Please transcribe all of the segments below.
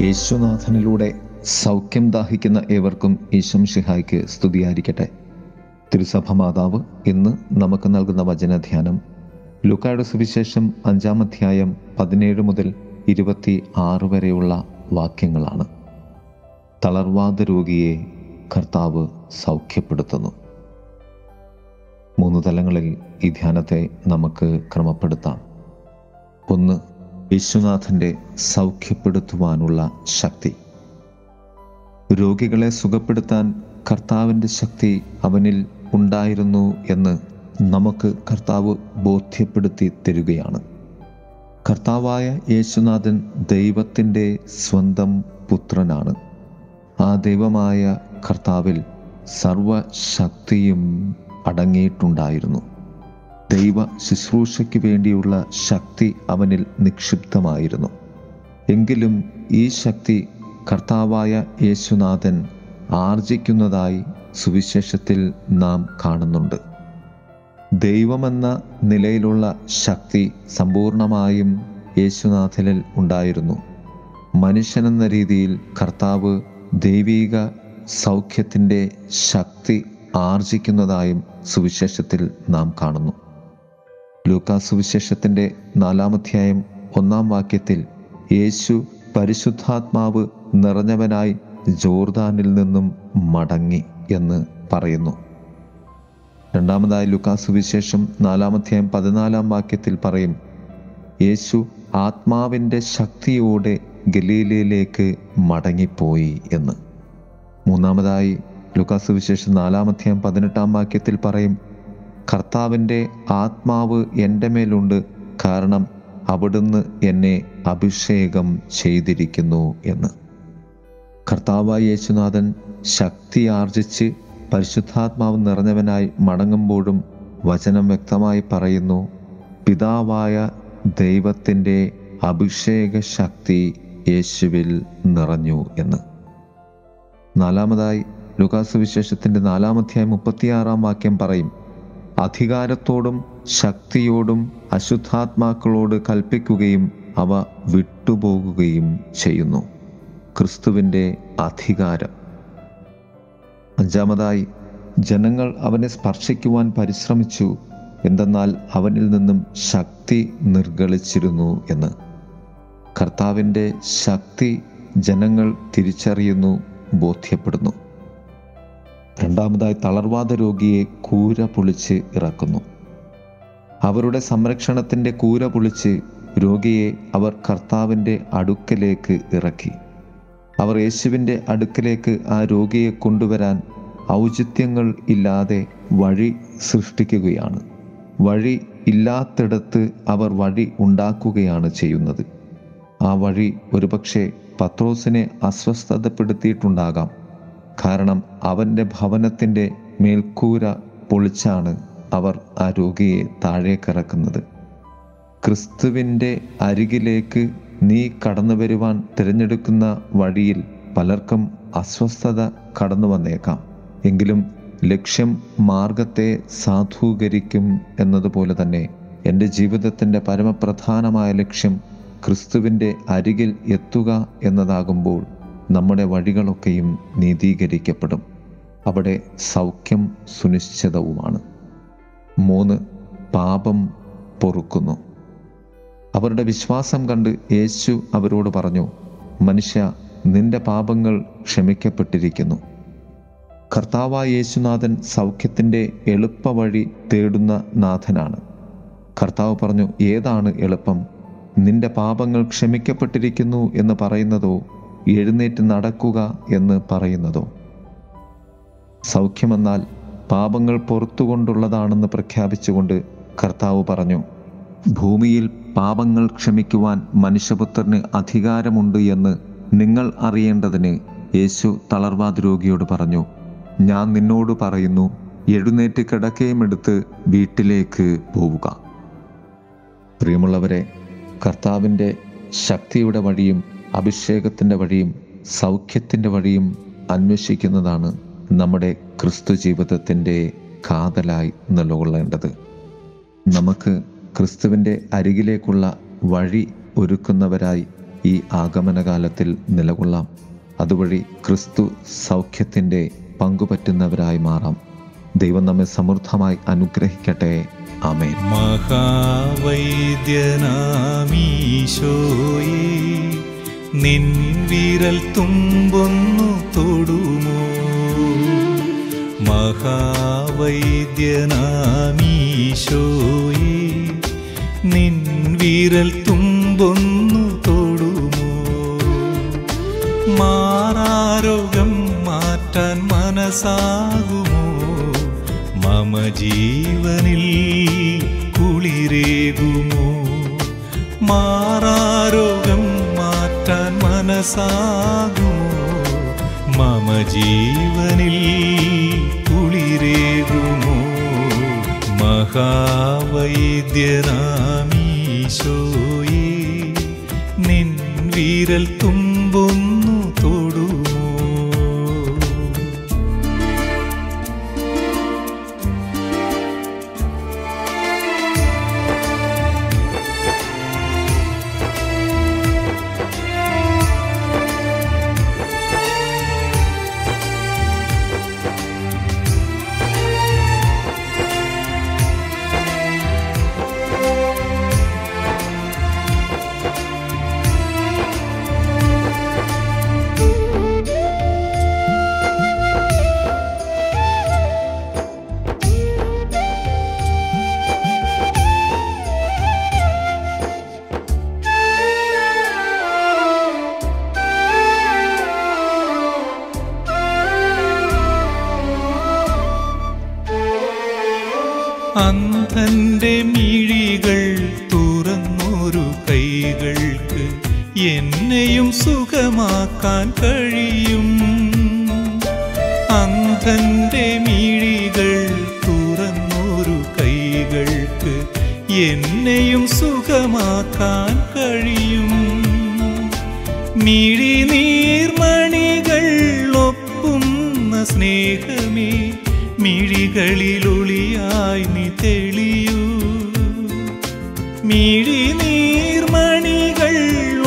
യേശുനാഥനിലൂടെ സൗഖ്യം ദാഹിക്കുന്ന ഏവർക്കും ഈശം ഷിഹായ്ക്ക് സ്തുതിയായിരിക്കട്ടെ. തിരുസഭ മാതാവ് ഇന്ന് നമുക്ക് നൽകുന്ന വചനധ്യാനം ലുക്കായുടെ സുവിശേഷം അഞ്ചാം അധ്യായം പതിനേഴ് മുതൽ ഇരുപത്തി ആറ് വരെയുള്ള വാക്യങ്ങളാണ്. തളർവാദ രോഗിയെ കർത്താവ് സൗഖ്യപ്പെടുത്തുന്നു. മൂന്ന് തലങ്ങളിൽ ഈ ധ്യാനത്തെ നമുക്ക് ക്രമപ്പെടുത്താം. ഒന്ന് യേശുനാഥന്റെ സൗഖ്യപ്പെടുത്തുവാനുള്ള ശക്തി. രോഗികളെ സുഖപ്പെടുത്താൻ കർത്താവിന്റെ ശക്തി അവനിൽ ഉണ്ടായിരുന്നു എന്ന് നമുക്ക് കർത്താവ് ബോധ്യപ്പെടുത്തി തരികയാണ്. കർത്താവായ യേശുനാഥൻ ദൈവത്തിന്റെ സ്വന്തം പുത്രനാണ്. ആ ദൈവമായ കർത്താവിൽ സർവശക്തിയും അടങ്ങിയിട്ടുണ്ടായിരുന്നു. ദൈവ ശുശ്രൂഷയ്ക്ക് വേണ്ടിയുള്ള ശക്തി അവനിൽ നിക്ഷിപ്തമായിരുന്നു. എങ്കിലും ഈ ശക്തി കർത്താവായ യേശുനാഥൻ ആർജിക്കുന്നതായി സുവിശേഷത്തിൽ നാം കാണുന്നുണ്ട്. ദൈവമെന്ന നിലയിലുള്ള ശക്തി സമ്പൂർണമായും യേശുനാഥനിൽ ഉണ്ടായിരുന്നു. മനുഷ്യനെന്ന രീതിയിൽ കർത്താവ് ദൈവീക സൗഖ്യത്തിന്റെ ശക്തി ആർജിക്കുന്നതായും സുവിശേഷത്തിൽ നാം കാണുന്നു. ലൂക്കാസ് സുവിശേഷത്തിന്റെ നാലാമധ്യായം ഒന്നാം വാക്യത്തിൽ യേശു പരിശുദ്ധാത്മാവ് നിറഞ്ഞവനായി ജോർദാനിൽ നിന്നും മടങ്ങി എന്ന് പറയുന്നു. രണ്ടാമതായി ലുക്കാസ് സുവിശേഷം നാലാമധ്യായം പതിനാലാം വാക്യത്തിൽ പറയും യേശു ആത്മാവിന്റെ ശക്തിയോടെ ഗലീലയിലേക്ക് മടങ്ങിപ്പോയി എന്ന്. മൂന്നാമതായി ലുക്കാസ് സുവിശേഷം നാലാമധ്യായം പതിനെട്ടാം വാക്യത്തിൽ പറയും കർത്താവിന്റെ ആത്മാവ് എന്റെ മേലുണ്ട് കാരണം അവിടുന്ന് എന്നെ അഭിഷേകം ചെയ്തിരിക്കുന്നു എന്ന്. കർത്താവായ യേശുനാഥൻ ശക്തി ആർജിച്ച് പരിശുദ്ധാത്മാവ് നിറഞ്ഞവനായി മടങ്ങുമ്പോഴും വചനം വ്യക്തമായി പറയുന്നു പിതാവായ ദൈവത്തിന്റെ അഭിഷേക ശക്തി യേശുവിൽ നിറഞ്ഞു എന്ന്. നാലാമതായി ലുകാസ് വിശേഷത്തിന്റെ നാലാമധ്യായ മുപ്പത്തിയാറാം വാക്യം പറയും അധികാരത്തോടും ശക്തിയോടും അശുദ്ധാത്മാക്കളോട് കൽപ്പിക്കുകയും അവ വിട്ടുപോകുകയും ചെയ്യുന്നു. ക്രിസ്തുവിന്റെ അധികാരം. അഞ്ചാമതായി ജനങ്ങൾ അവനെ സ്പർശിക്കുവാൻ പരിശ്രമിച്ചു. എന്തെന്നാൽ അവനിൽ നിന്നും ശക്തി നിർഗളിച്ചിരുന്നു എന്ന്. കർത്താവിന്റെ ശക്തി ജനങ്ങൾ തിരിച്ചറിയുന്നു ബോധ്യപ്പെടുന്നു. രണ്ടാമതായി തളർവാദ രോഗിയെ കൂര പൊളിച്ച് ഇറക്കുന്നു. അവരുടെ സംരക്ഷണത്തിന്റെ കൂര പൊളിച്ച് രോഗിയെ അവർ കർത്താവിന്റെ അടുക്കലേക്ക് ഇറക്കി. അവർ യേശുവിന്റെ അടുക്കലേക്ക് ആ രോഗിയെ കൊണ്ടുവരാൻ ഔചിത്യങ്ങൾ ഇല്ലാതെ വഴി സൃഷ്ടിക്കുകയാണ്. വഴി ഇല്ലാത്തിടത്ത് അവർ വഴി ഉണ്ടാക്കുകയാണ് ചെയ്യുന്നത്. ആ വഴി ഒരുപക്ഷെ പത്രോസിനെ അസ്വസ്ഥതപ്പെടുത്തിയിട്ടുണ്ടാകാം. കാരണം അവന്റെ ഭവനത്തിന്റെ മേൽക്കൂര പൊളിച്ചാണ് അവർ ആ രോഗിയെ താഴേക്കിറക്കുന്നത് ക്രിസ്തുവിന്റെ അരികിലേക്ക് നീ കടന്നു വരുവാൻ തിരഞ്ഞെടുക്കുന്ന വഴിയിൽ പലർക്കും അസ്വസ്ഥത കടന്നു വന്നേക്കാം. എങ്കിലും ലക്ഷ്യം മാർഗത്തെ സാധൂകരിക്കും എന്നതുപോലെ തന്നെ എന്റെ ജീവിതത്തിന്റെ പരമപ്രധാനമായ ലക്ഷ്യം ക്രിസ്തുവിന്റെ അരികിൽ എത്തുക എന്നതാകുമ്പോൾ നമ്മുടെ വഴികളൊക്കെയും നീതീകരിക്കപ്പെടും. അവിടെ സൗഖ്യം സുനിശ്ചിതവുമാണ്. മൂന്ന് പാപം പൊറുക്കുന്നു. അവരുടെ വിശ്വാസം കണ്ട് യേശു അവരോട് പറഞ്ഞു മനുഷ്യ നിന്റെ പാപങ്ങൾ ക്ഷമിക്കപ്പെട്ടിരിക്കുന്നു. കർത്താവായ യേശുനാഥൻ സൗഖ്യത്തിന്റെ എളുപ്പവഴി തേടുന്ന നാഥനാണ്. കർത്താവ് പറഞ്ഞു ഏതാണ് എളുപ്പം? നിന്റെ പാപങ്ങൾ ക്ഷമിക്കപ്പെട്ടിരിക്കുന്നു എന്ന് പറയുന്നതോ എഴുന്നേറ്റ് നടക്കുക എന്ന് പറയുന്നതോ? സൗഖ്യമെന്നാൽ പാപങ്ങൾ പുറത്തുകൊണ്ടുള്ളതാണെന്ന് പ്രഖ്യാപിച്ചുകൊണ്ട് കർത്താവ് പറഞ്ഞു ഭൂമിയിൽ പാപങ്ങൾ ക്ഷമിക്കുവാൻ മനുഷ്യപുത്രന് അധികാരമുണ്ട് എന്ന് നിങ്ങൾ അറിയേണ്ടതിന് യേശു തളർവാദ് രോഗിയോട് പറഞ്ഞു ഞാൻ നിന്നോട് പറയുന്നു എഴുന്നേറ്റ് കിടക്കയുമെടുത്ത് വീട്ടിലേക്ക് പോവുക. പ്രിയമുള്ളവരെ കർത്താവിന്റെ ശക്തിയുടെ വഴിയും അഭിഷേകത്തിന്റെ വഴിയും സൗഖ്യത്തിന്റെ വഴിയും അന്വേഷിക്കുന്നതാണ് നമ്മുടെ ക്രിസ്തു ജീവിതത്തിന്റെ കാതലായി നിലകൊള്ളേണ്ടത്. നമുക്ക് ക്രിസ്തുവിന്റെ അരികിലേക്കുള്ള വഴി ഒരുക്കുന്നവരായി ഈ ആഗമനകാലത്തിൽ നിലകൊള്ളാം. അതുവഴി ക്രിസ്തു സൗഖ്യത്തിന്റെ പങ്കുപറ്റുന്നവരായി മാറാം. ദൈവം നമ്മെ സമൃദ്ധമായി അനുഗ്രഹിക്കട്ടെ. ആമേൻ. മഹാവൈദ്യനാമീശോയേ. നിൻ വിരൽ തുമ്പൊന്നു തൊടുമോ? മഹാവൈദ്യനാമീശോയി നിൻ വിരൽ തുമ്പൊന്നു തൊടുമോ? മാറാരോഗം മാറ്റാൻ മനസ്സാകുമോ? മമ ജീവനിൽ കുളിരേകുമോ? മാറാരോഗം മനസ്സാകുമോ? മമ ജീവനിൽ കുളിരേകുമോ? മഹാവൈദ്യനാമീശോയേ നിൻ വീരൽ തുമ്പൊന്നു അന്ധന്റെ മിഴികൾ തുറന്നൊരു കൈകൾക്ക് എന്നെയും സുഖമാക്കാൻ കഴിയും. അന്ധന്റെ മിഴികൾ തുറന്നൊരു കൈകൾക്ക് എന്നെയും സുഖമാക്കാൻ കഴിയും. മിഴി നീർമണികൾ ഒപ്പുന്ന സ്നേഹമേ മിഴികളിലൊളിയായി നീ തെളിയൂ. മിഴി നീർമണികൾ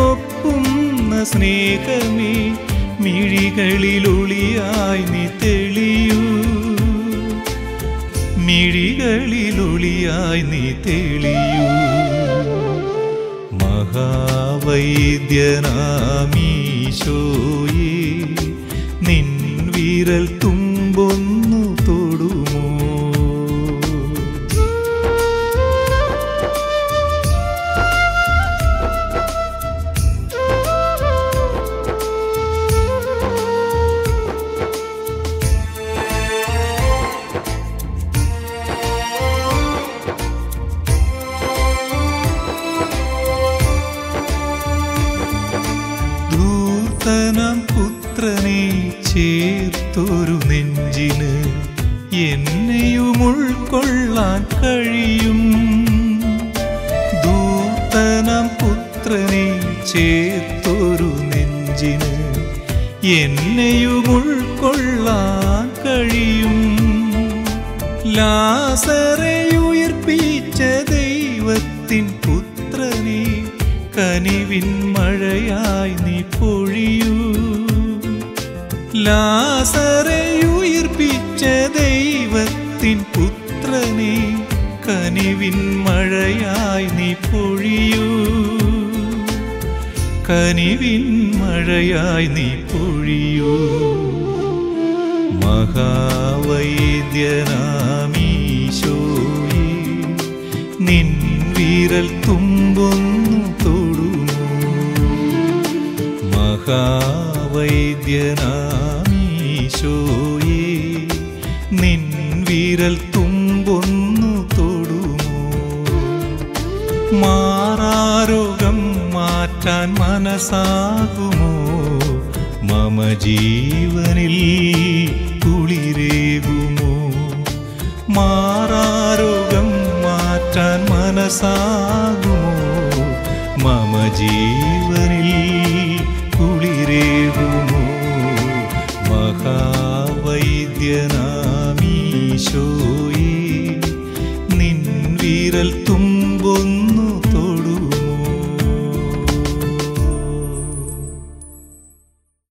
ഒപ്പുന്ന സ്നേഹമേ മിഴികളിലൊളിയായി നീ തെളിയൂ. മിഴികളിലൊളിയായി നീ തെളിയൂ. മഹാവൈദ്യനാമീശോയേ നിൻ വിരൽ തുമ്പൊന്നു ധൂർത്തനം പുത്രനെ ചേർത്തൊരു നെഞ്ചിന് എന്നെയും ഉൾക്കൊള്ളാൻ കഴിയും. ദൂത്തനം പുത്രനെ ചേർത്തൊരു നെഞ്ചിന് എന്നെയും ഉൾക്കൊള്ളാൻ കഴിയും. ലാസറെ ഉയർപ്പിച്ച ദൈവത്തിൻ പുത്രനെ കനിവിൻ മഴയായി പൊഴിയൂ ലാസറയുയർപ്പിച്ച ദൈവത്തിൻ പുത്രനെ കനിവിൻ മഴയായി നീ പൊഴിയൂ. കനിവിൻ മഴയായി നീ പൊഴിയൂ. മഹാവൈദ്യനാമീശോയേ നിൻ വിരൽ തുമ്പൊന്നു മഹാവൈദ്യനാമീശോയേ നിൻ വിരൽ തുമ്പൊന്നു തൊടുമോ? മാറാരോഗം മാറ്റാൻ മനസ്സാകുമോ? മമ ജീവനിൽ കുളിരേകുമോ? മാറാരോഗം മാറ്റാൻ മനസ്സാകുമോ? മമ ജീവനിൽ കുളിരേകുമോ? മഹാവൈദ്യനാമീശോയി നിൻ വിരൽ തുമ്പൊന്നു